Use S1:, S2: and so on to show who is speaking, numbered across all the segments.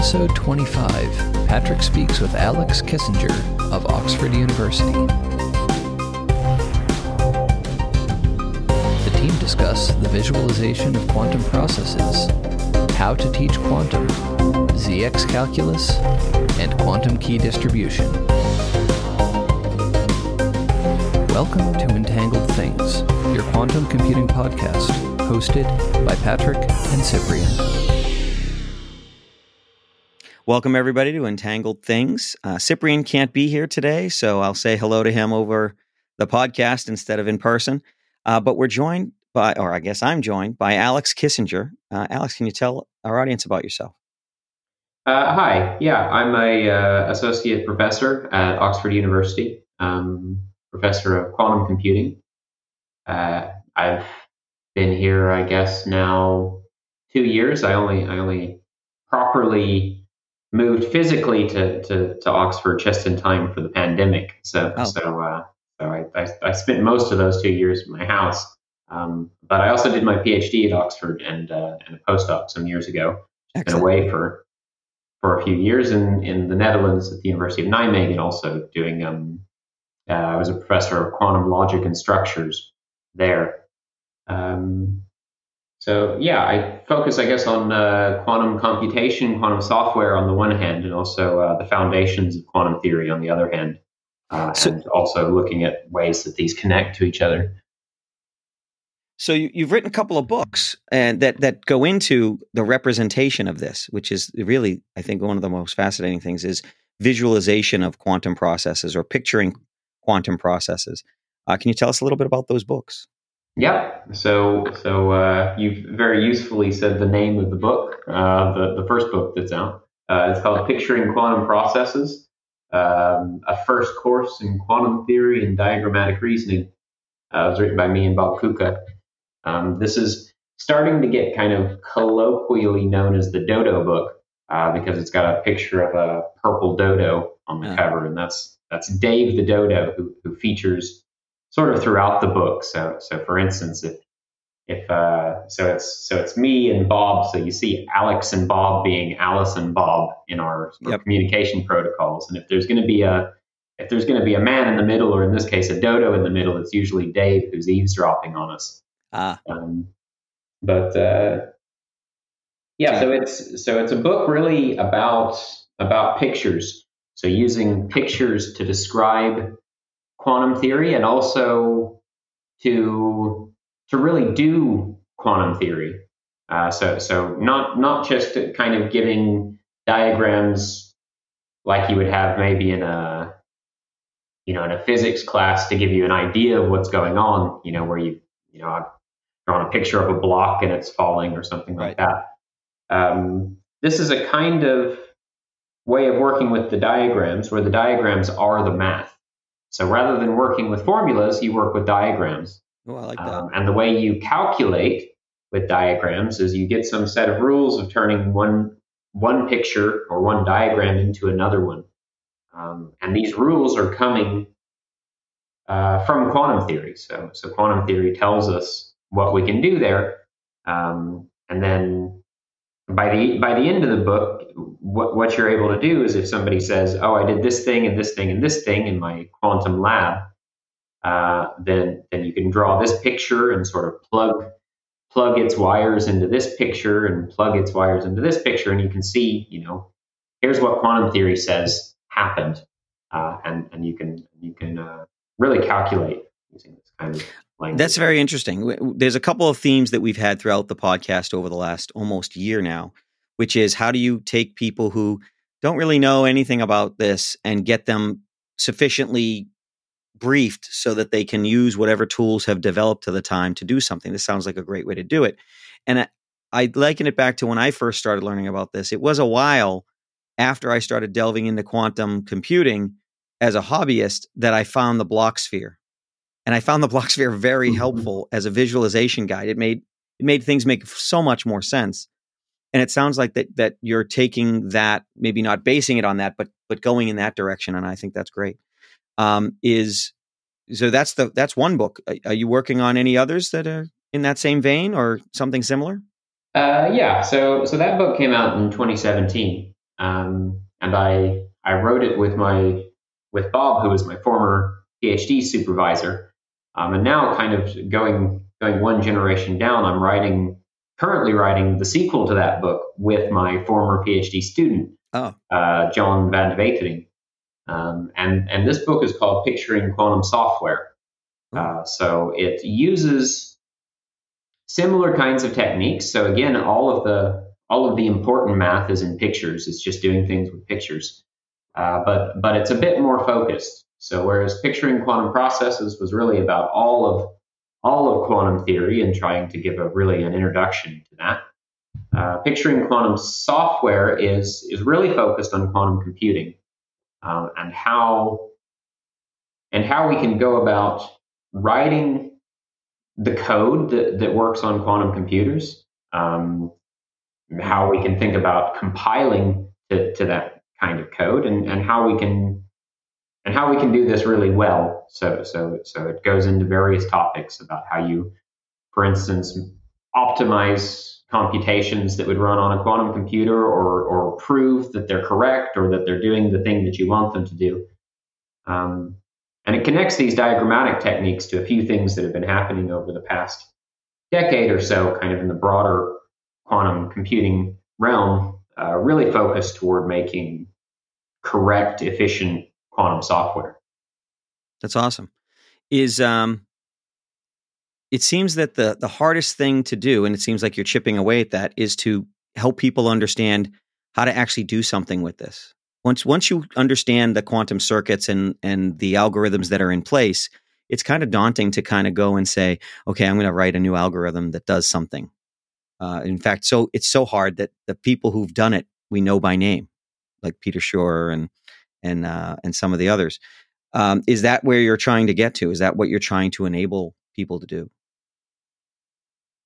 S1: Episode 25 Patrick speaks with Aleks Kissinger of Oxford University. The team discuss the visualization of quantum processes, how to teach quantum, ZX calculus, and quantum key distribution. Welcome to Entangled Things, your quantum computing podcast, hosted by Patrick and Cyprian.
S2: Welcome, everybody, to Entangled Things. Uh, Cyprian can't be here today, so I'll say hello to him over the podcast instead of in person. Uh, but we're joined by, or I guess I'm joined by Aleks Kissinger. Uh, Alex, can you tell our audience about yourself?
S3: Uh, hi, yeah, I'm a uh, associate professor at Oxford University, um, professor of quantum computing. Uh, I've been here, I guess, now two years. I only I only properly moved physically to, to, to Oxford just in time for the pandemic. So oh. so uh, so I, I, I, spent most of those two years in my house. Um, but I also did my PhD at Oxford and uh, and a postdoc some years ago. Been away for for a few years in, in the Netherlands at the University of Nijmegen, also doing um, uh, I was a professor of quantum logic and structures there. Um, so yeah, I focus, I guess, on uh, quantum computation, quantum software on the one hand, and also uh, the foundations of quantum theory on the other hand, uh, so, and also looking at ways that these connect to each other.
S2: So you, have written a couple of books and that that go into the representation of this, which is really, I think, one of the most fascinating things is visualization of quantum processes or picturing quantum processes. Uh, can you tell us a little bit about those books?
S3: Yeah. So so uh, you've very usefully said the name of the book, uh, the the first book that's out. Uh, it's called Picturing Quantum Processes, um, a first course in quantum theory and diagrammatic reasoning. Uh, it was written by me and Bob Coecke. Um, this is starting to get kind of colloquially known as the Dodo book uh, because it's got a picture of a purple dodo on the yeah. cover, and that's that's Dave the Dodo who, who features sort of throughout the book. So, so for instance, if if uh, so, it's so it's me and Bob. So you see Alex and Bob being Alice and Bob in our, yep. communication protocols. And if there's going to be a if there's going to be a man in the middle, or in this case, a dodo in the middle, it's usually Dave who's eavesdropping on us. Ah. Um, but uh, yeah, so it's so it's a book really about about pictures. So using pictures to describe quantum theory and also to to really do quantum theory. Uh, so so not not just kind of giving diagrams like you would have maybe in a you know in a physics class to give you an idea of what's going on. You know where you you know I've drawn a picture of a block and it's falling or something right. like that. Um, this is a kind of way of working with the diagrams where the diagrams are the math. So rather than working with formulas, you work with diagrams.
S2: Oh, I like that. Um,
S3: and the way you calculate with diagrams is you get some set of rules of turning one one picture or one diagram into another one. Um, and these rules are coming uh, from quantum theory. So, so quantum theory tells us what we can do there. Um, and then by the by the end of the book, what what you're able to do is if somebody says, "Oh, I did this thing and this thing and this thing in my quantum lab," uh, then then you can draw this picture and sort of plug plug its wires into this picture and plug its wires into this picture, and you can see, you know, here's what quantum theory says happened, uh, and and you can you can uh, really calculate using this kind of
S2: language. That's very interesting. There's a couple of themes that we've had throughout the podcast over the last almost year now, which is how do you take people who don't really know anything about this and get them sufficiently briefed so that they can use whatever tools have developed to the time to do something. This sounds like a great way to do it. And I, I liken it back to when I first started learning about this. It was a while after I started delving into quantum computing as a hobbyist that I found the Bloch sphere and I found the Bloch sphere very mm-hmm. helpful as a visualization guide. It made it made things make so much more sense. And it sounds like that that you're taking that, maybe not basing it on that, but but going in that direction, and I think that's great. Um, is so that's the that's one book. Are you working on any others that are in that same vein or something similar?
S3: Uh, yeah. So so that book came out in 2017. um, and I I wrote it with my with Bob, who was my former PhD supervisor, um, and now kind of going going one generation down, I'm writing currently writing the sequel to that book with my former PhD student,
S2: oh.
S3: uh, John Van Wetering. Um, and and this book is called Picturing Quantum Software. Oh. Uh, so it uses similar kinds of techniques. So again, all of the all of the important math is in pictures. It's just doing things with pictures, uh, but but it's a bit more focused. So whereas picturing quantum processes was really about all of all of quantum theory and trying to give a really an introduction to that. Uh, picturing quantum software is is really focused on quantum computing um, and how and how we can go about writing the code that, that works on quantum computers, um, how we can think about compiling to, to that kind of code, and, and how we can and how we can do this really well. So so so it goes into various topics about how you, for instance, optimize computations that would run on a quantum computer or, or prove that they're correct or that they're doing the thing that you want them to do. Um, and it connects these diagrammatic techniques to a few things that have been happening over the past decade or so, kind of in the broader quantum computing realm, uh, really focused toward making correct, efficient quantum software.
S2: That's awesome. Is um, it seems that the the hardest thing to do, and it seems like you're chipping away at that, is to help people understand how to actually do something with this. Once once you understand the quantum circuits and and the algorithms that are in place, it's kind of daunting to kind of go and say, okay, I'm going to write a new algorithm that does something. Uh, in fact, so it's so hard that the people who've done it we know by name, like Peter Shor and and uh, and some of the others. Um, is that where you're trying to get to? Is that what you're trying to enable people to do?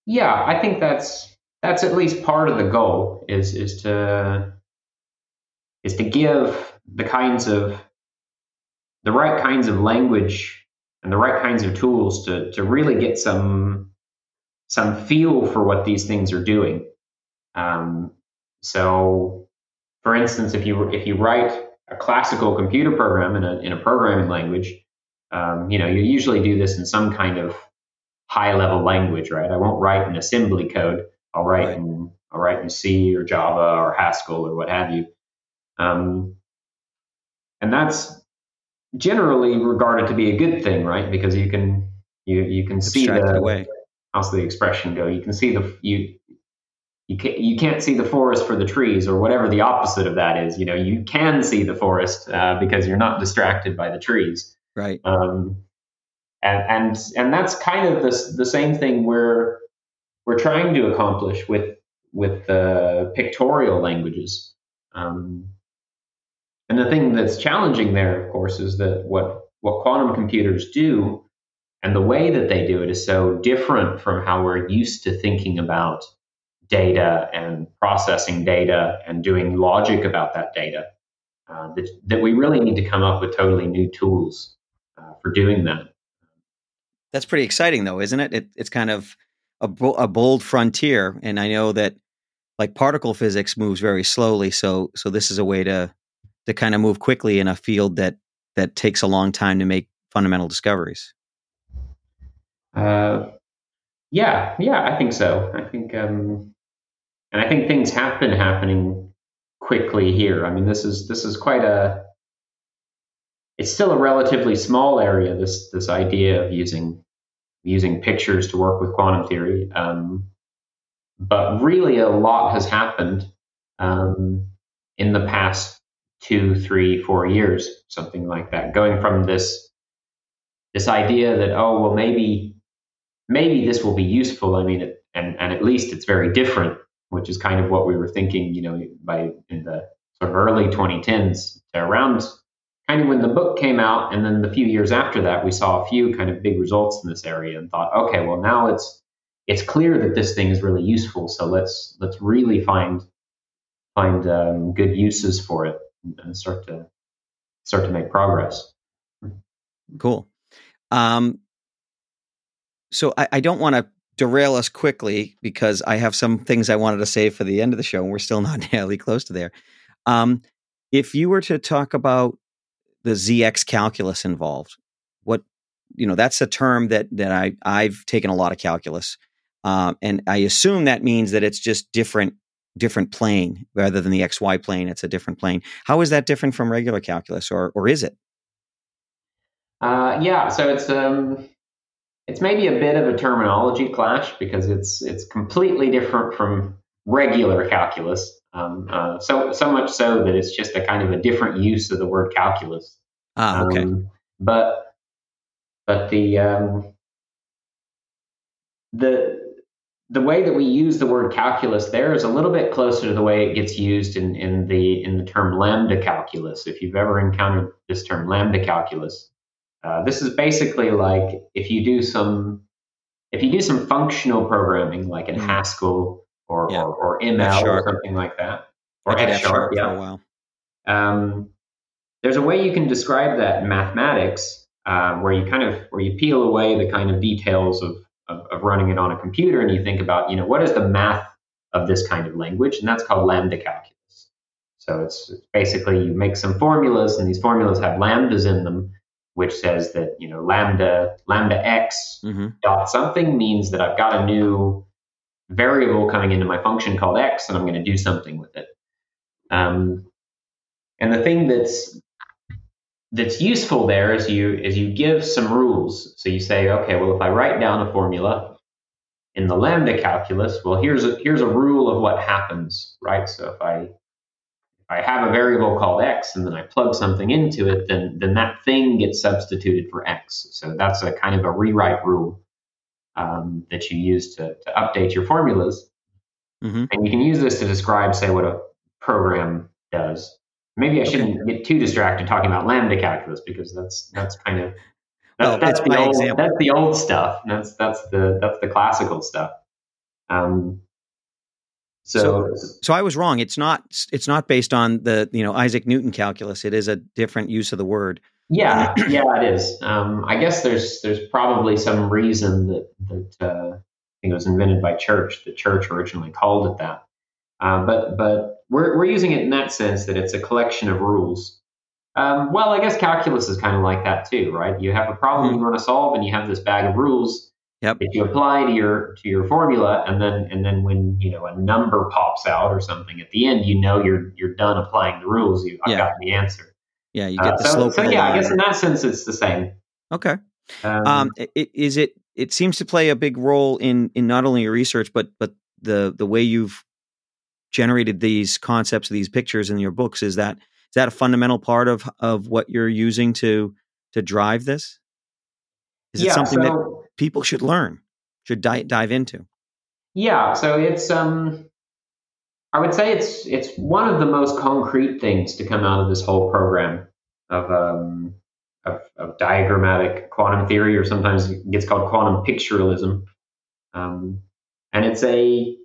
S3: Yeah, I think that's that's at least part of the goal is is to is to give the kinds of the right kinds of language and the right kinds of tools to to really get some some feel for what these things are doing. Um, so, for instance, if you if you write a classical computer program in a in a programming language, um, you know you usually do this in some kind of high level language, right? I won't write in assembly code. I'll write right. in I'll write in C or Java or Haskell or what have you. Um, and that's generally regarded to be a good thing, right? Because you can you you can see the
S2: away.
S3: how's the expression go? You can see the you you can't you can't see the forest for the trees or whatever the opposite of that is. You know, you can see the forest uh, because you're not distracted by the trees.
S2: Right.
S3: Um, and and and that's kind of the the same thing we're we're trying to accomplish with with the pictorial languages. Um, and the thing that's challenging there, of course, is that what what quantum computers do and the way that they do it is so different from how we're used to thinking about data and processing data and doing logic about that data. Uh, that, that we really need to come up with totally new tools uh, for doing that.
S2: That's pretty exciting, though, isn't it? it it's kind of a, a bold frontier, and I know that like particle physics moves very slowly. So so this is a way to to kind of move quickly in a field that that takes a long time to make fundamental discoveries.
S3: Uh, yeah, yeah, I think so. I think, um, and I think things have been happening quickly here. I mean, this is this is quite a. It's still a relatively small area. This this idea of using using pictures to work with quantum theory. Um, but really, a lot has happened um, in the past two, three, four years, something like that. Going from this this idea that oh well maybe maybe this will be useful. I mean, it, and and at least it's very different, which is kind of what we were thinking. You know, by in the sort of early 2010s to around kind of when the book came out, and then the few years after that, we saw a few kind of big results in this area, and thought, okay, well now it's it's clear that this thing is really useful. So let's let's really find find um, good uses for it and start to start to make progress.
S2: Cool. Um, so I, I don't want to derail us quickly because I have some things I wanted to say for the end of the show, and we're still not nearly close to there. Um, if you were to talk about the ZX calculus involved, what you know that's a term that that I I've taken a lot of calculus, um, and I assume that means that it's just different different plane rather than the XY plane. It's a different plane. How is that different from regular calculus, or or is it?
S3: Uh, yeah, so it's um, it's maybe a bit of a terminology clash because it's it's completely different from regular calculus. Um, uh, so so much so that it's just a kind of a different use of the word calculus.
S2: Ah, okay.
S3: Um, but but the um, the the way that we use the word calculus there is a little bit closer to the way it gets used in, in the in the term lambda calculus. If you've ever encountered this term lambda calculus, uh, this is basically like if you do some if you do some functional programming like in
S2: Mhm.
S3: Haskell or
S2: Yeah.
S3: or, or ML or something like that, or F
S2: sharp
S3: yeah.
S2: for a while.
S3: Um, there's a way you can describe that in mathematics uh, where you kind of where you peel away the kind of details of, of of running it on a computer and you think about you know what is the math of this kind of language and that's called lambda calculus. So it's it's basically you make some formulas and these formulas have lambdas in them, which says that you know lambda lambda x
S2: hmm
S3: dot something means that I've got a new variable coming into my function called x, and I'm going to do something with it. Um, and the thing that's that's useful there is you is you give some rules. So you say, okay, well, if I write down a formula in the lambda calculus, well, here's a here's a rule of what happens, right? So if I I have a variable called x and then I plug something into it, then then that thing gets substituted for x. So that's a kind of a rewrite rule um, that you use to, to update your formulas.
S2: Mhm.
S3: And you can use this to describe, say, what a program does. Maybe I shouldn't get too distracted talking about lambda calculus because that's that's kind of that's,
S2: Well,
S3: that's
S2: it's
S3: the old
S2: example.
S3: that's the old stuff. That's that's the that's the classical stuff. Um, so,
S2: So I was wrong. It's not. It's not based on the you know Isaac Newton calculus. It is a different use of the word.
S3: Yeah, yeah, it is. Um, I guess there's there's probably some reason that that uh, I think it was invented by Church. The Church originally called it that, uh, but but we're we're using it in that sense that it's a collection of rules. Um, well, I guess calculus is kind of like that too, right? You have a problem you want to solve, and you have this bag of rules
S2: Yep.
S3: that you apply to your to your formula, and then and then when you know a number pops out or something at the end, you know you're you're done applying the rules. You I've
S2: Yeah.
S3: gotten the answer.
S2: Yeah, you
S3: Uh,
S2: get the
S3: so
S2: slope.
S3: so yeah, I guess in that sense it's the same.
S2: Okay.
S3: Um,
S2: Um, i- i- is it? It seems to play a big role in in not only your research, but but the the way you've generated these concepts, these pictures in your books. Is that is that a fundamental part of of what you're using to to drive this? Is it
S3: yeah,
S2: something that people should learn, should di- dive into?
S3: yeah, so it's um, I would say it's it's one of the most concrete things to come out of this whole program of um, of, of diagrammatic quantum theory, or sometimes it gets called quantum pictorialism, um, and it's a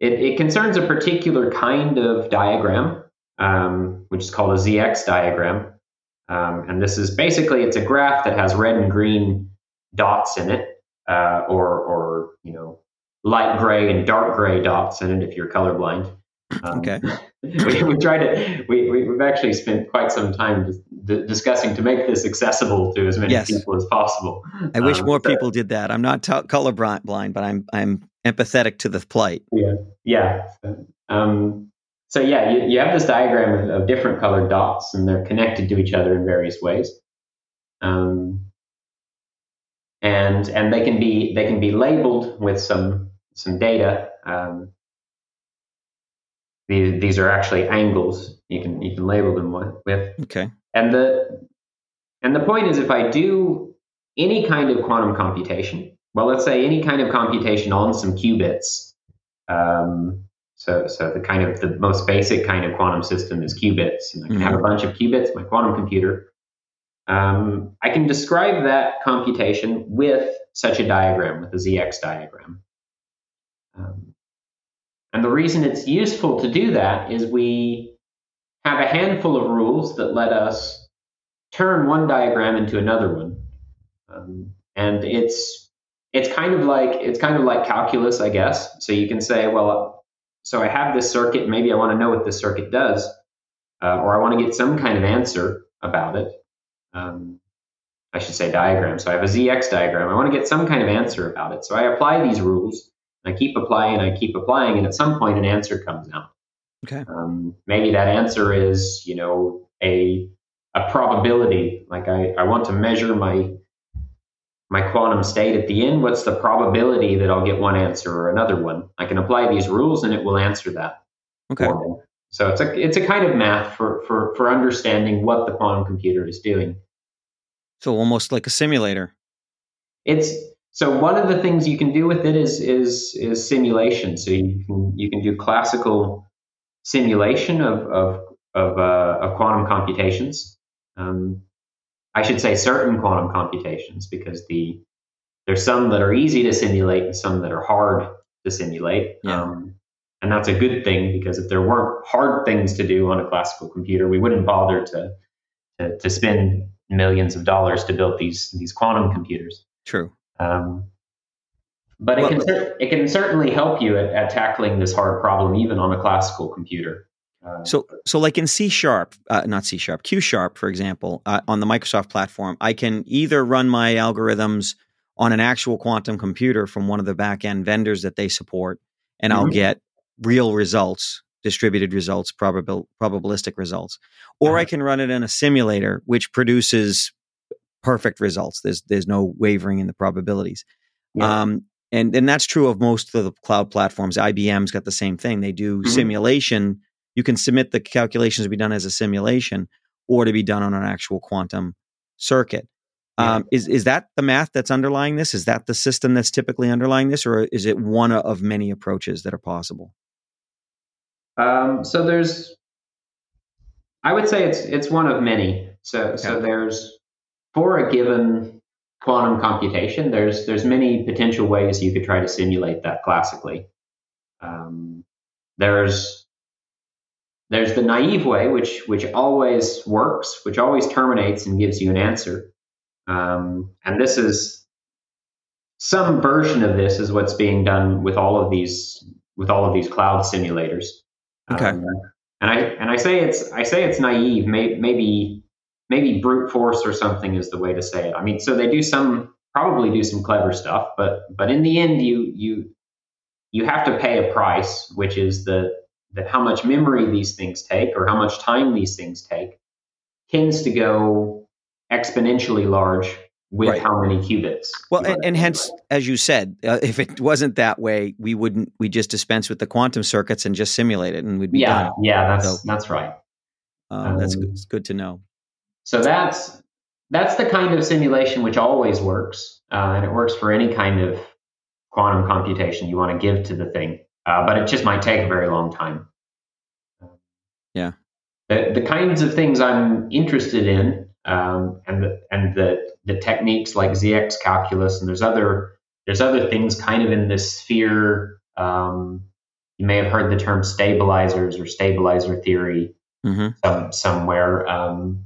S3: it, it concerns a particular kind of diagram, um, which is called a ZX diagram, um, and this is basically it's a graph that has red and green dots in it, uh, or or you know light gray and dark gray dots in it if you're colorblind. Um,
S2: Okay.
S3: we, we tried to we, we, we've actually spent quite some time d- discussing to make this accessible to as many
S2: Yes.
S3: people as possible.
S2: I wish
S3: Um,
S2: more
S3: so-
S2: people did that. I'm not t- colorblind, blind, but I'm I'm empathetic to the plight.
S3: Yeah, yeah. So, um, so yeah, you, you have this diagram of, of different colored dots, and they're connected to each other in various ways. Um, and and they can be they can be labeled with some some data. Um, these, these are actually angles you can you can label them with, with.
S2: Okay.
S3: And the and the point is, if I do any kind of quantum computation, well, let's say any kind of computation on some qubits. Um, so, so the kind of the most basic kind of quantum system is qubits, and I can have a bunch of qubits my quantum computer. Um, I can describe that computation with such a diagram, with a ZX diagram. Um, and the reason it's useful to do that is we have a handful of rules that let us turn one diagram into another one. Um, and it's it's kind of like it's kind of like calculus, I guess. So you can say, well, so I have this circuit. Maybe I want to know what this circuit does, uh, or I want to get some kind of answer about it. Um, I should say diagram. So I have a ZX diagram. I want to get some kind of answer about it. So I apply these rules. I keep applying. I keep applying, and at some point, an answer comes out.
S2: Okay.
S3: Um, maybe that answer is, you know, a a probability. Like I, I want to measure my my quantum state at the end. What's the probability that I'll get one answer or another one? I can apply these rules, and it will answer that.
S2: Okay.
S3: So it's a it's a kind of math for for for understanding what the quantum computer is doing.
S2: So almost like a simulator.
S3: It's so one of the things you can do with it is is is simulation. So you can you can do classical simulation of of of, uh, of quantum computations. Um, I should say certain quantum computations because the there's some that are easy to simulate and some that are hard to simulate.
S2: Yeah.
S3: Um, and that's a good thing because if there weren't hard things to do on a classical computer, we wouldn't bother to to, to spend millions of dollars to build these these quantum computers.
S2: True.
S3: Um, but
S2: Well-
S3: it can it can certainly help you at, at tackling this hard problem even on a classical computer. Uh,
S2: So, so like in C sharp, uh, not C sharp, Q sharp, for example, uh, on the Microsoft platform, I can either run my algorithms on an actual quantum computer from one of the back end vendors that they support, and I'll
S3: Mhm.
S2: get real results, distributed results, probabil- probabilistic results, or I
S3: Uh-huh.
S2: can run it in a simulator, which produces perfect results. There's there's no wavering in the probabilities.
S3: yeah.
S2: Um, and and that's true of most of the cloud platforms. IBM's got the same thing. They do
S3: Mhm.
S2: simulation. You can submit the calculations to be done as a simulation or to be done on an actual quantum circuit.
S3: Yeah.
S2: Um, is is that the math that's underlying this? Is that the system that's typically underlying this, or is it one of many approaches that are possible?
S3: Um, so there's, I would say it's it's one of many. So so there's for a given quantum computation, there's there's many potential ways you could try to simulate that classically. Um, there's there's the naive way, which which always works, which always terminates and gives you an answer. Um, and this is some version of this is what's being done with all of these with all of these cloud simulators.
S2: Okay.
S3: Um, and I and I say it's I say it's naive. May, maybe maybe brute force or something is the way to say it. I mean, so they do some probably do some clever stuff, but but in the end, you you you have to pay a price, which is the that how much memory these things take or how much time these things take tends to go exponentially large with
S2: Right.
S3: how many qubits.
S2: Well, and, and hence, as you said, uh, if it wasn't that way, we wouldn't. We just dispense with the quantum circuits and just simulate it, and we'd be
S3: yeah,
S2: done.
S3: yeah, that's
S2: So-
S3: that's right.
S2: Um, that's
S3: Um,
S2: good, it's good to know.
S3: So that's that's the kind of simulation which always works, uh, and it works for any kind of quantum computation you want to give to the thing. Uh, but it just might take a very long time.
S2: Yeah.
S3: The the kinds of things I'm interested in, um, and the and the the techniques like ZX calculus, and there's other there's other things kind of in this sphere. Um, you may have heard the term stabilizers or stabilizer theory
S2: hmm
S3: some, somewhere. Um,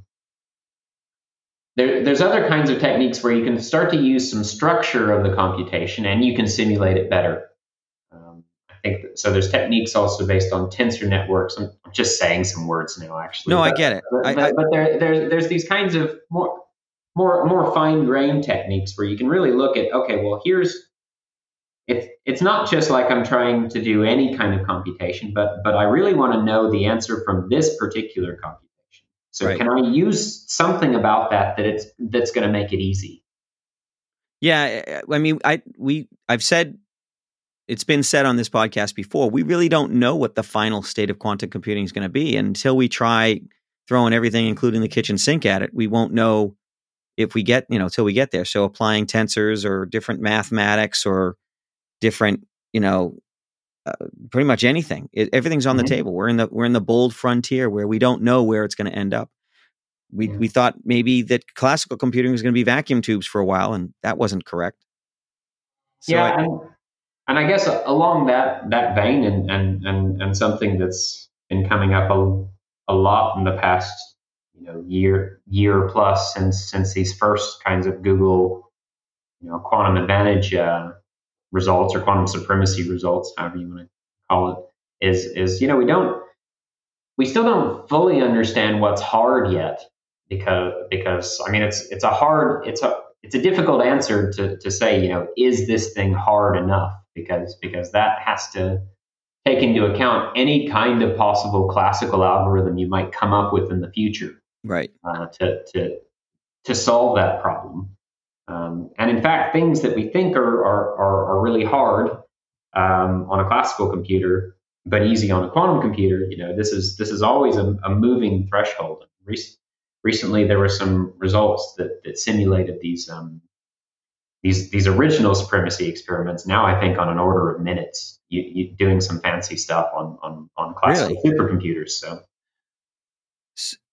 S3: there, there's other kinds of techniques where you can start to use some structure of the computation and you can simulate it better. Think that, so. There's techniques also based on tensor networks. I'm, I'm just saying some words now, actually.
S2: No, I get it.
S3: But,
S2: I,
S3: but,
S2: I,
S3: but there, there's there's these kinds of more more more fine grained techniques where you can really look at okay, well here's it's it's not just like I'm trying to do any kind of computation, but but I really want to know the answer from this particular computation. So
S2: Right.
S3: can I use something about that that it's that's going to make it easy?
S2: Yeah, I I mean, I we I've said it's been said on this podcast before. We really don't know what the final state of quantum computing is going to be until we try throwing everything, including the kitchen sink, at it. We won't know if we get you know till we get there. So applying tensors or different mathematics or different you know uh, pretty much anything. It, everything's on
S3: Mhm.
S2: the table. We're in the we're in the bold frontier where we don't know where it's going to end up. We
S3: Yeah.
S2: we thought maybe that classical computing was going to be vacuum tubes for a while, and that wasn't correct. So
S3: yeah,
S2: I-
S3: and, and I guess along that that vein, and and and, and something that's been coming up a, a lot in the past you know year year plus since since these first kinds of Google you know quantum advantage uh, results or quantum supremacy results, however you want to call it, is is you know we don't we still don't fully understand what's hard yet because because I mean it's it's a hard it's a it's a difficult answer to to say you know is this thing hard enough? Because because that has to take into account any kind of possible classical algorithm you might come up with in the future
S2: right.
S3: uh, to to to solve that problem. Um, and in fact things that we think are are, are, are really hard um, on a classical computer but easy on a quantum computer you know this is this is always a, a moving threshold recently there were some results that, that simulated these um, these these original supremacy experiments. Now I think on an order of minutes, you, you doing some fancy stuff on on on classical really? supercomputers. So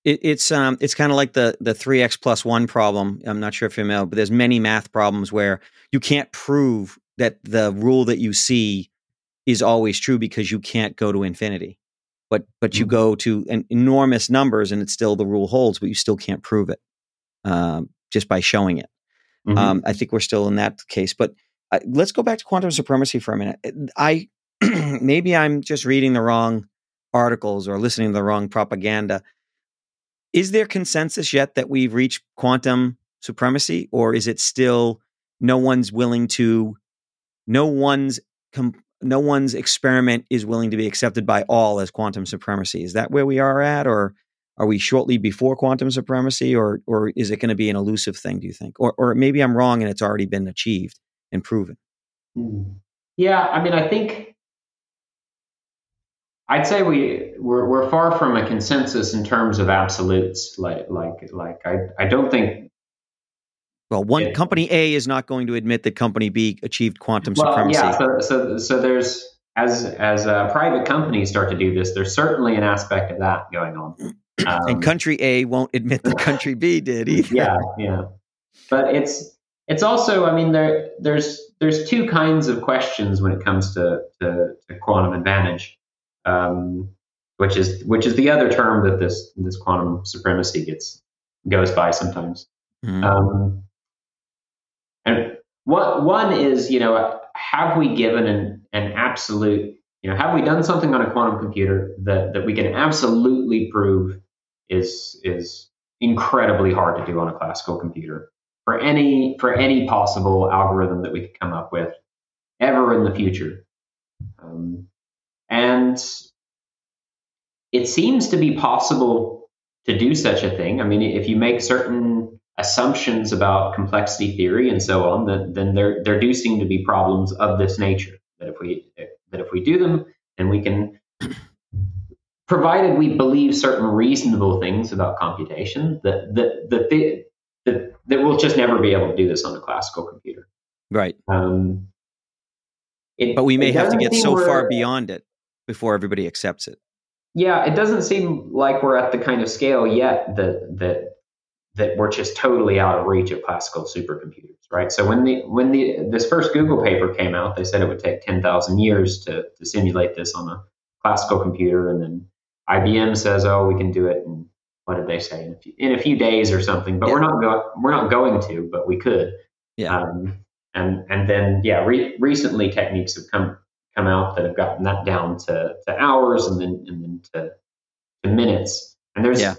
S2: it, it's um it's kind of like the the three x plus one problem. I'm not sure if you know, but there's many math problems where you can't prove that the rule that you see is always true because you can't go to infinity but but you mm-hmm. go to an enormous numbers and it's still the rule holds, but you still can't prove it um, just by showing it. Mm-hmm. Um, I think we're still in that case. But uh, let's go back to quantum supremacy for a minute. I maybe I'm just reading the wrong articles or listening to the wrong propaganda. Is there consensus yet that we've reached quantum supremacy, or is it still no one's willing to, no one's com- no one's experiment is willing to be accepted by all as quantum supremacy. Is that where we are at, or are we shortly before quantum supremacy, or or is it going to be an elusive thing? Do you think, or or maybe I'm wrong and it's already been achieved and proven?
S3: Hmm. Yeah, I mean, I think I'd say we we're, we're far from a consensus in terms of absolutes. Like like like I I don't think
S2: well, one yeah. company A is not going to admit that company B achieved quantum
S3: well,
S2: supremacy.
S3: Yeah, so, so, so there's as as uh, private companies start to do this, there's certainly an aspect of that going on.
S2: Um, and country A won't admit that country B did either.
S3: Yeah, yeah. But it's it's also, I mean, there there's there's two kinds of questions when it comes to to, to quantum advantage, um, which is which is the other term that this this quantum supremacy gets goes by sometimes. Mm-hmm. Um, and what one is, you know, have we given an, an absolute, you know, have we done something on a quantum computer that, that we can absolutely prove is is incredibly hard to do on a classical computer for any for any possible algorithm that we could come up with ever in the future. Um, and it seems to be possible to do such a thing. I mean, if you make certain assumptions about complexity theory and so on, then, then there, there do seem to be problems of this nature. That if we that if we do them, then we can, provided we believe certain reasonable things about computation, that that that they, that, that we'll just never be able to do this on a classical computer.
S2: Right. Um, it, but we may have to get so far beyond it before everybody accepts it.
S3: Yeah, it doesn't seem like we're at the kind of scale yet that that that were just totally out of reach of classical supercomputers, right? So when the when the this first Google paper came out, they said it would take ten thousand years to to simulate this on a classical computer, and then IBM says, "Oh, we can do it." in what did they say in a few, in a few days or something? But yeah. we're not go- we're not going to, but we could.
S2: Yeah. Um,
S3: and and then yeah, re- recently techniques have come come out that have gotten that down to, to hours and then and then to, to minutes. And there's yeah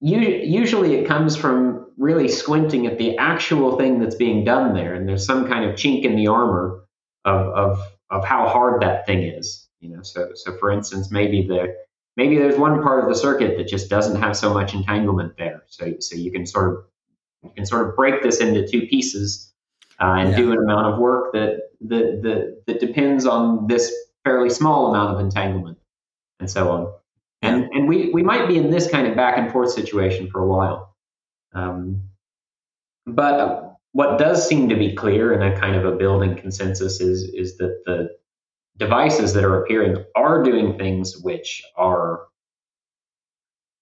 S3: usually it comes from really squinting at the actual thing that's being done there and there's some kind of chink in the armor of of of how hard that thing is you know? So so for instance maybe the maybe there's one part of the circuit that just doesn't have so much entanglement there. So so you can sort of you can sort of break this into two pieces uh, and yeah. do an amount of work that, that that that depends on this fairly small amount of entanglement and so on and and we we might be in this kind of back and forth situation for a while. Um, but what does seem to be clear and a kind of a building consensus is is that the devices that are appearing are doing things which are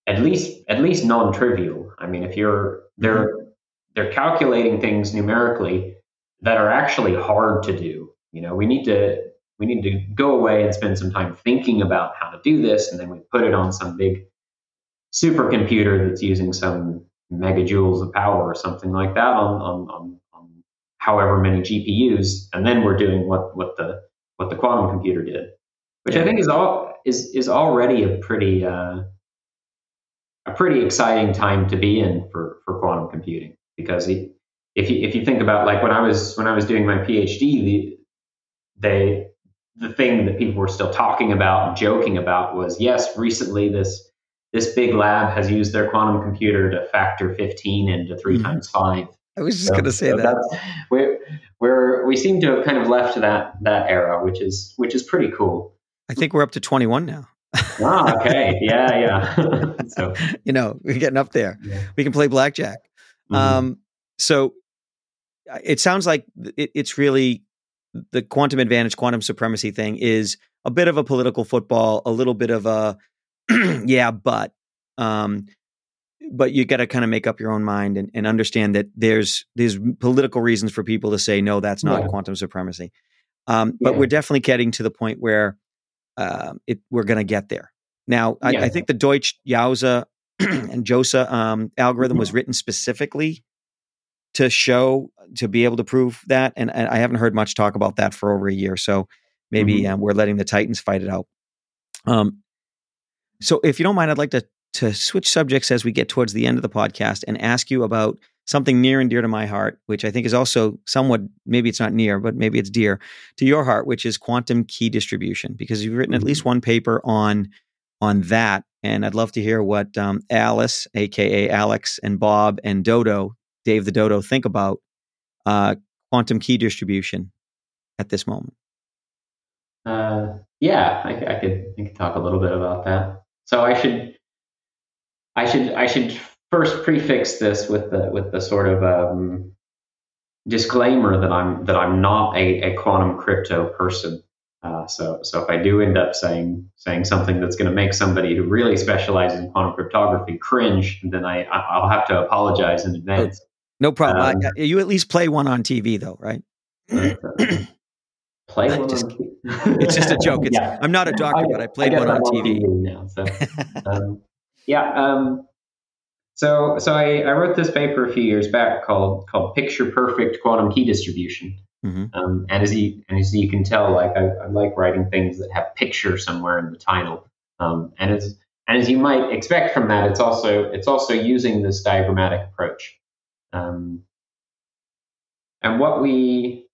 S3: at least at least non-trivial. I mean, if you're they're mm-hmm. they're calculating things numerically that are actually hard to do. You know, we need to we need to go away and spend some time thinking about how to do this, and then we put it on some big supercomputer that's using some megajoules of power or something like that on, on, on, on however many GPUs, and then we're doing what, what the what the quantum computer did. which I think is all is is already a pretty uh, a pretty exciting time to be in for for quantum computing because if you if you think about like when I was when I was doing my PhD, the they the thing that people were still talking about and joking about was yes, recently this this big lab has used their quantum computer to factor 15 into 3 mm-hmm. times 5
S2: i was just so, going to say so that.
S3: we're, we're, we seem to have kind of left that that era which is which is pretty cool.
S2: I think we're up to 21 now.
S3: Ah, okay. Yeah yeah.
S2: So you know we're getting up there. yeah. we can play blackjack. Mm-hmm. um, so it sounds like it, it's really the quantum advantage quantum supremacy thing is a bit of a political football a little bit of a yeah, but um, but you got to kind of make up your own mind and, and, understand that there's there's political reasons for people to say no, that's not yeah. quantum supremacy. Um, yeah. But we're definitely getting to the point where uh, it, we're going to get there. Now, I, yeah. I, think the Deutsch Jozsa and Jozsa um, algorithm mm-hmm. was written specifically to show to be able to prove that, and, and, I haven't heard much talk about that for over a year. So maybe mm-hmm. um, we're letting the Titans fight it out. Um, so, if you don't mind, I'd like to to switch subjects as we get towards the end of the podcast and ask you about something near and dear to my heart, which I think is also somewhat maybe it's not near, but maybe it's dear to your heart, which is quantum key distribution. Because you've written at least mm-hmm. one paper on on that, and I'd love to hear what um, Alice, aka Alex, and Bob and Dodo, Dave the Dodo, think about uh, quantum key distribution at this moment.
S3: Uh, yeah, I, I could I could talk a little bit about that. So I should I should I should first prefix this with the with the sort of um, disclaimer that I'm that I'm not a, a quantum crypto person. Uh, so so if I do end up saying saying something that's going to make somebody who really specializes in quantum cryptography cringe, then I I'll have to apologize in advance.
S2: No problem. Um, I, you at least play one on TV though, right?
S3: play one
S2: just, it's just a joke. It's, yeah. I'm not a doctor, I, but I played I one on TV.
S3: TV now, so, um, yeah. Um, so so I, I wrote this paper a few years back called called Picture Perfect Quantum Key Distribution. Mm-hmm. Um, and as you and as you can tell, like I, I, like writing things that have picture somewhere in the title. Um, and as and as you might expect from that, it's also it's also using this diagrammatic approach. Um, and what we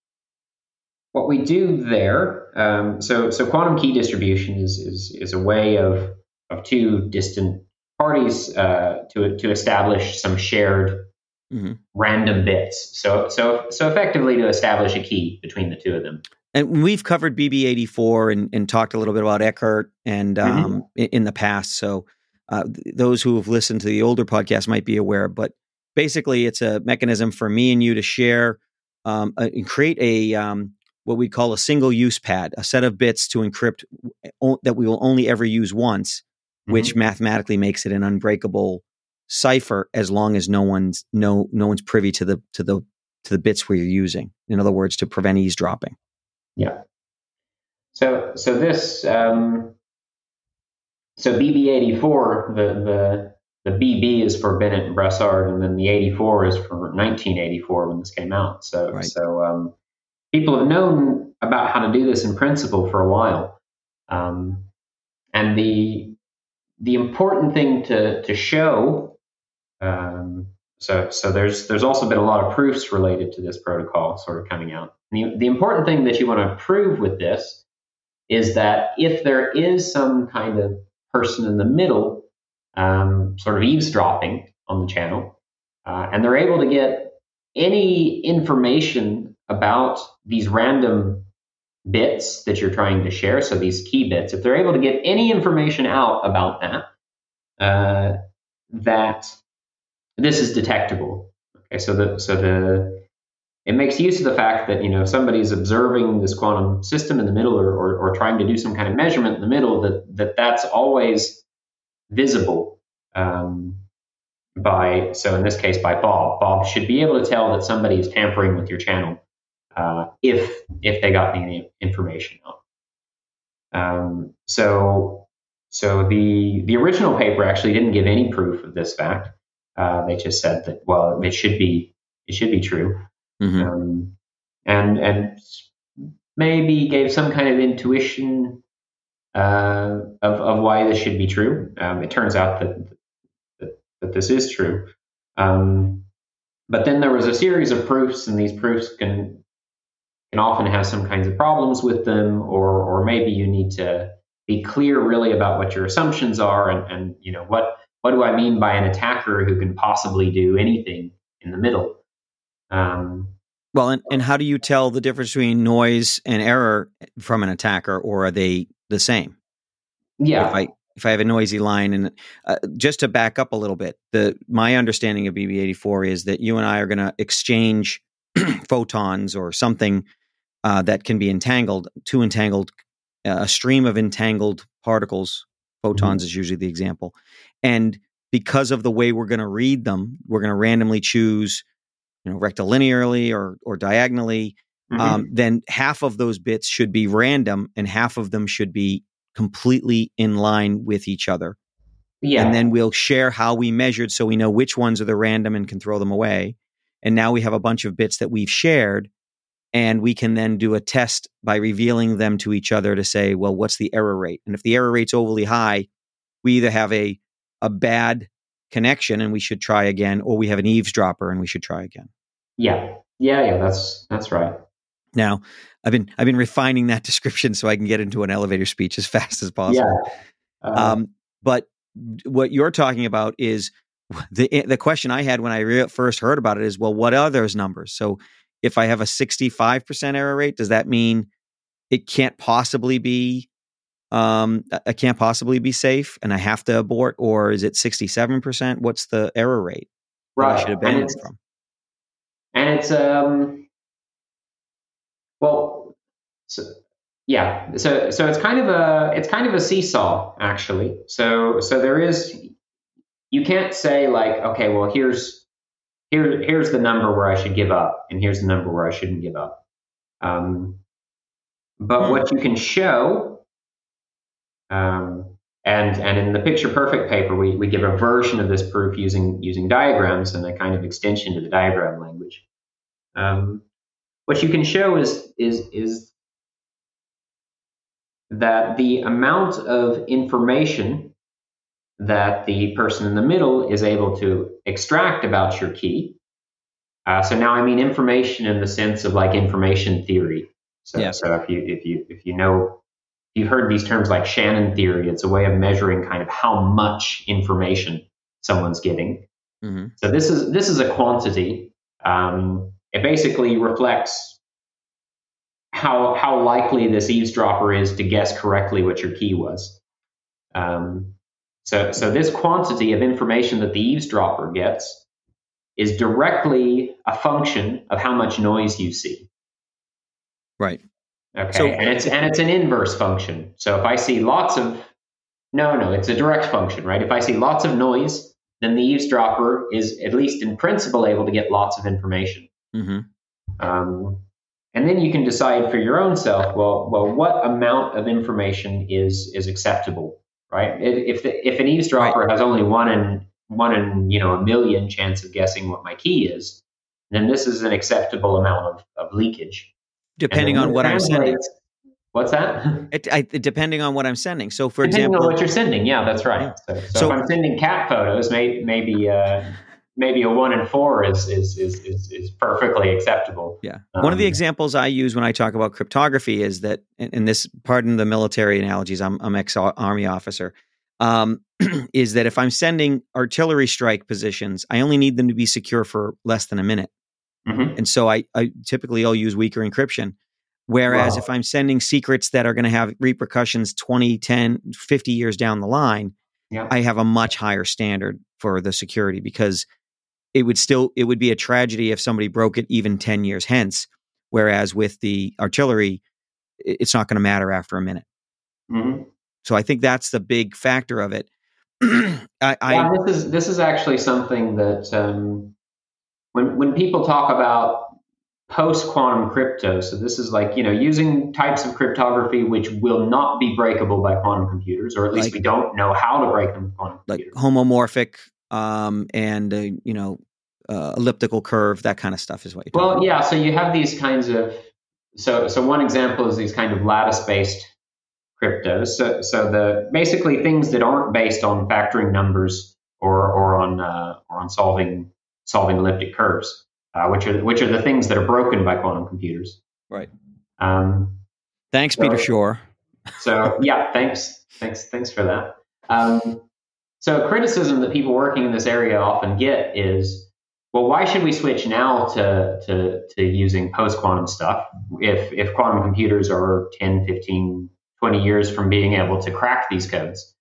S3: what we do there, um, so so quantum key distribution is is, is a way of of two distant parties uh, to to establish some shared mm-hmm. random bits. So so so effectively to establish a key between the two of them.
S2: And we've covered BB84 and, and talked a little bit about Ekert and mm-hmm. um, mm-hmm. in, the past. So uh, th- those who have listened to the older podcast might be aware. But basically, it's a mechanism for me and you to share um, uh, and create a um, what we call a single use pad, a set of bits to encrypt that we will only ever use once, mm-hmm. which mathematically makes it an unbreakable cipher as long as no one's no no one's privy to the to the to the bits we're using. In other words, to prevent eavesdropping.
S3: Yeah. So so this um, so BB84 the the the BB is for Bennett and Brassard, and then the 84 is for 1984 when this came out. So right. so um, people have known about how to do this in principle for a while. Um, and the the important thing to to show um, so so there's there's also been a lot of proofs related to this protocol sort of coming out. The, the important thing that you want to prove with this is that if there is some kind of person in the middle, um, sort of eavesdropping on the channel, uh, and they're able to get any information about these random bits that you're trying to share, so these key bits, if they're able to get any information out about that, uh, that this is detectable. Okay, so the so the it makes use of the fact that you know somebody's observing this quantum system in the middle or, or, or trying to do some kind of measurement in the middle that that that's always visible um, by so in this case by Bob. Bob should be able to tell that somebody is tampering with your channel uh, if if they got any information out. Um, so so the the original paper actually didn't give any proof of this fact. Uh, they just said that well it should be it should be true, mm-hmm. um, and and maybe gave some kind of intuition uh, of, of why this should be true. Um, it turns out that, that, that this is true. Um, but then there was a series of proofs, and these proofs can can often have some kinds of problems with them, or or maybe you need to be clear really about what your assumptions are, and, and you know what what do I mean by an attacker who can possibly do anything in the middle. Um,
S2: well, and, and how do you tell the difference between noise and error from an attacker, or are they the same?
S3: Yeah.
S2: If I if I have a noisy line, and uh, just to back up a little bit, the my understanding of BB84 is that you and I are going to exchange photons or something uh, that can be entangled, two entangled, uh, a stream of entangled particles. Photons mm-hmm. is usually the example, and because of the way we're going to read them, we're going to randomly choose, you know, rectilinearly or or diagonally. Mm-hmm. Um, then half of those bits should be random, and half of them should be completely in line with each other.
S3: Yeah.
S2: And then we'll share how we measured so we know which ones are the random and can throw them away. And now we have a bunch of bits that we've shared and we can then do a test by revealing them to each other to say, well, what's the error rate? And if the error rate's overly high, we either have a a bad connection and we should try again, or we have an eavesdropper and we should try again.
S3: Yeah. Yeah, yeah, that's that's right.
S2: Now, I've been I've been refining that description so I can get into an elevator speech as fast as possible.
S3: Yeah. Uh,
S2: um, but what you're talking about is the eh, the question I had when I re- first heard about it is, well, what are those numbers? So if I have a 65% error rate, does that mean it can't possibly be um I can't possibly be safe and I have to abort or is it 67%? What's the error rate?
S3: Right.
S2: I should abandon
S3: and
S2: from.
S3: And it's um so, yeah. So so it's kind of a it's kind of a seesaw actually. So so there is you can't say like okay well here's here here's the number where I should give up and here's the number where I shouldn't give up. Um, but hmm. what you can show um, and and in the picture perfect paper we, we give a version of this proof using using diagrams and a kind of extension to the diagram language um, what you can show is is is that the amount of information that the person in the middle is able to extract about your key. Uh, so now I mean information in the sense of like information theory. So,
S2: yeah.
S3: so if you if you if you know you've heard these terms like Shannon theory, it's a way of measuring kind of how much information someone's getting. Mm-hmm. So this is this is a quantity. Um, it basically reflects how how likely this eavesdropper is to guess correctly what your key was. Um, so so this quantity of information that the eavesdropper gets is directly a function of how much noise you see.
S2: Right.
S3: Okay. So, and it's and it's an inverse function. So if I see lots of no, no, it's a direct function, right? If I see lots of noise, then the eavesdropper is at least in principle able to get lots of information.
S2: Mm-hmm.
S3: Um, and then you can decide for your own self. Well, well, what amount of information is is acceptable, right? If the, if an eavesdropper right. has only one in one in you know a million chance of guessing what my key is, then this is an acceptable amount of, of leakage.
S2: Depending on what I'm sending.
S3: What's that?
S2: It, I, depending on what I'm sending. So, for
S3: depending
S2: example,
S3: on what you're sending, yeah, that's right. So, so, so if I'm sending cat photos, may, maybe uh, maybe a one in four is is is is, is perfectly acceptable.
S2: Yeah. Um, one of the um, examples I use when I talk about cryptography is that, and this, pardon the military analogies, I'm I'm ex army officer. Um, is that if I'm sending artillery strike positions, I only need them to be secure for less than a minute.
S3: Mm-hmm.
S2: And so I, I typically I'll use weaker encryption. Whereas wow. if I'm sending secrets that are going to have repercussions 20, 10, 50 years down the line,
S3: yeah.
S2: I have a much higher standard for the security because it would still it would be a tragedy if somebody broke it even 10 years hence whereas with the artillery it's not going to matter after a minute
S3: mm-hmm.
S2: so i think that's the big factor of it I,
S3: yeah,
S2: I,
S3: this is this is actually something that um, when when people talk about post quantum crypto, so this is like you know using types of cryptography which will not be breakable by quantum computers, or at least like, we don't know how to break them with quantum
S2: like
S3: computers.
S2: homomorphic um, and uh, you know uh, elliptical curve, that kind of stuff is what you're
S3: well, yeah. So you have these kinds of so so one example is these kind of lattice based cryptos. So, so the basically things that aren't based on factoring numbers or or on uh, or on solving solving elliptic curves, uh, which are which are the things that are broken by quantum computers.
S2: Right.
S3: Um,
S2: Thanks,
S3: so,
S2: Peter Shor.
S3: So yeah, thanks, thanks, thanks for that. Um, so criticism that people working in this area often get is, well, why should we switch now to to, to using post quantum stuff if if quantum computers are 10, 15, 20 years from being able to crack these codes?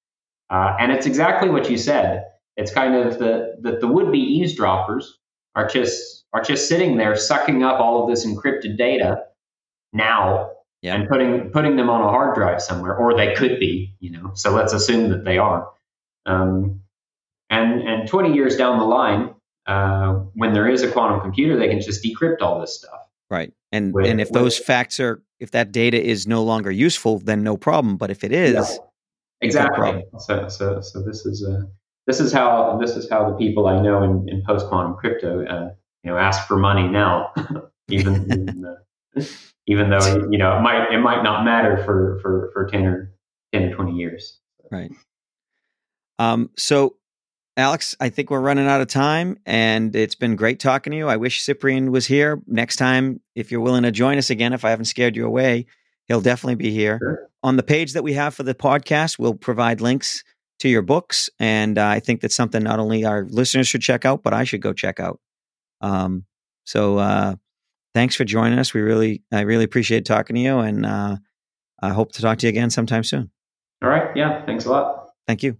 S3: Uh, and it's exactly what you said. It's kind of the that the would be eavesdroppers are just are just sitting there sucking up all of this encrypted data now
S2: Yeah.
S3: and putting putting them on a hard drive somewhere, or they could be, you know. So let's assume that they are. Um, and and 20 years down the line, uh, when there is a quantum computer, they can just decrypt all this stuff.
S2: Right. And
S3: With-
S2: and if those facts are if that data is no longer useful, then no problem. But if it is, problem.
S3: Exactly. So so so this is uh, this is how this is how the people I know in, in post quantum crypto, uh, you know, ask for money now, even even, uh, even though you know it might it might not matter for for for 10 or 10 or 20 years.
S2: Right. Um, so, Aleks, I think we're running out of time, and it's been great talking to you. I wish Cyprian was here next time. If you're willing to join us again, if I haven't scared you away, he'll definitely be here.
S3: Sure.
S2: On the page that we have for the podcast, we'll provide links to your books, and uh, I think that's something not only our listeners should check out, but I should go check out. Um, so, uh, thanks for joining us. We really, I really appreciate talking to you, and uh, I hope to talk to you again sometime soon.
S3: All right. Yeah. Thanks a lot.
S2: Thank you.